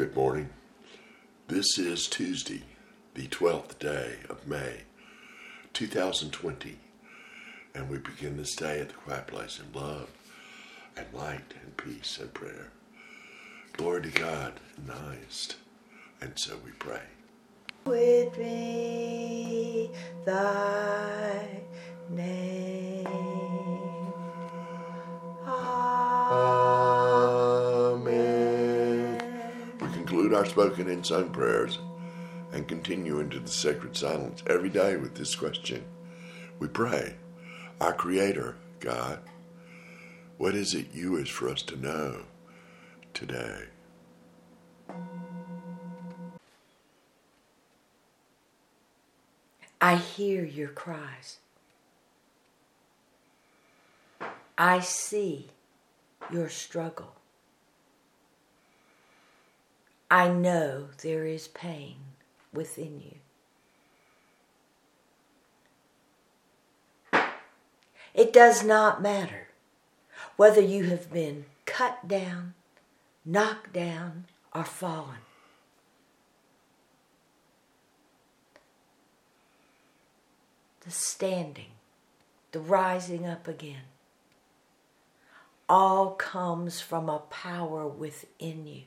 Good morning. This is Tuesday, the 12th day of May, 2020, and we begin this day at the quiet place in love and light and peace and prayer. Glory to God in the highest, and so we pray. With me, thy our spoken and sung prayers and continue into the sacred silence every day with this question. We pray, Our Creator, God, what is it you wish for us to know today? I hear your cries. I see your struggle. I know there is pain within you. It does not matter whether you have been cut down, knocked down, or fallen. The standing, the rising up again, all comes from a power within you.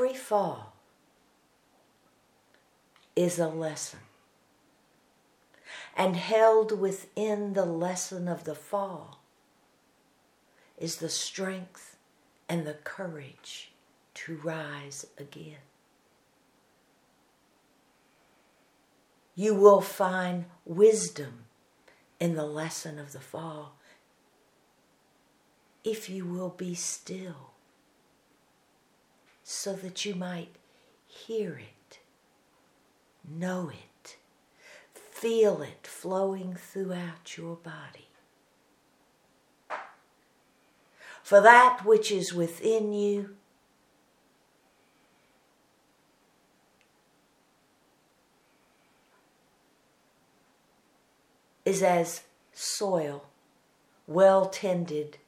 Every fall is a lesson. And held within the lesson of the fall is the strength and the courage to rise again. You will find wisdom in the lesson of the fall if you will be still so that you might hear it, know it, feel it flowing throughout your body. For that which is within you is as soil, well tended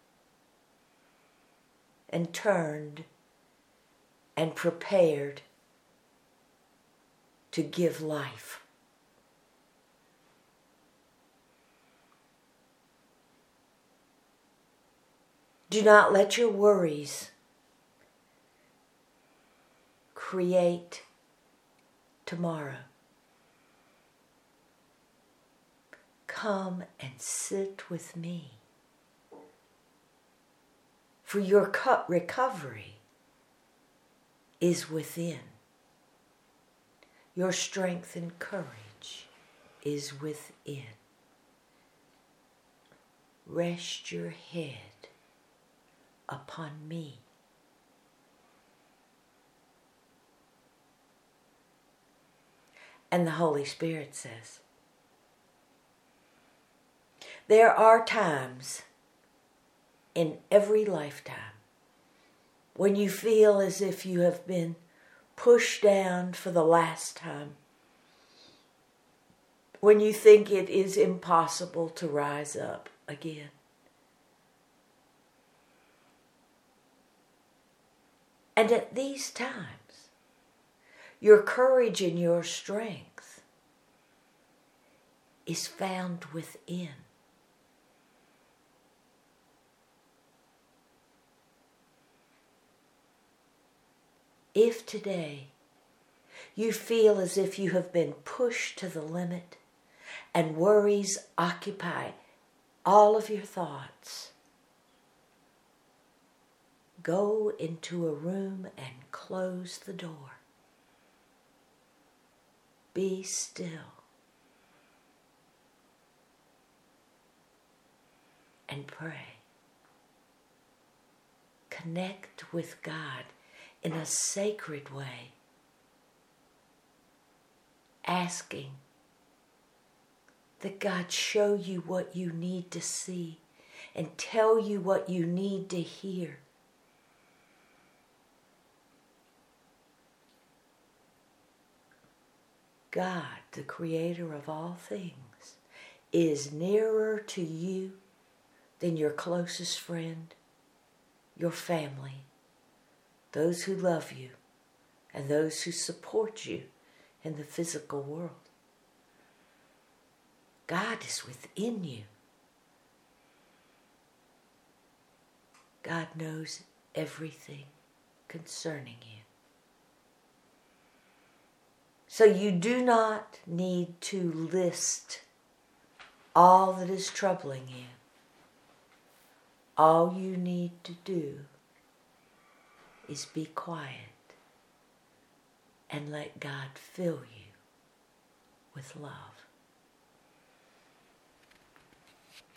and turned and prepared to give life. Do not let your worries create tomorrow. Come and sit with me. For your cup recovery is within. Your strength and courage is within. Rest your head upon me. And the Holy Spirit says, There are times in every lifetime when you feel as if you have been pushed down for the last time, when you think it is impossible to rise up again. And at these times, your courage and your strength is found within. If today you feel as if you have been pushed to the limit and worries occupy all of your thoughts, go into a room and close the door. Be still. And pray. Connect with God in a sacred way, asking that God show you what you need to see and tell you what you need to hear. God, the creator of all things, is nearer to you than your closest friend, your family, those who love you, and those who support you in the physical world. God is within you. God knows everything concerning you. So you do not need to list all that is troubling you. All you need to do is be quiet and let God fill you with love.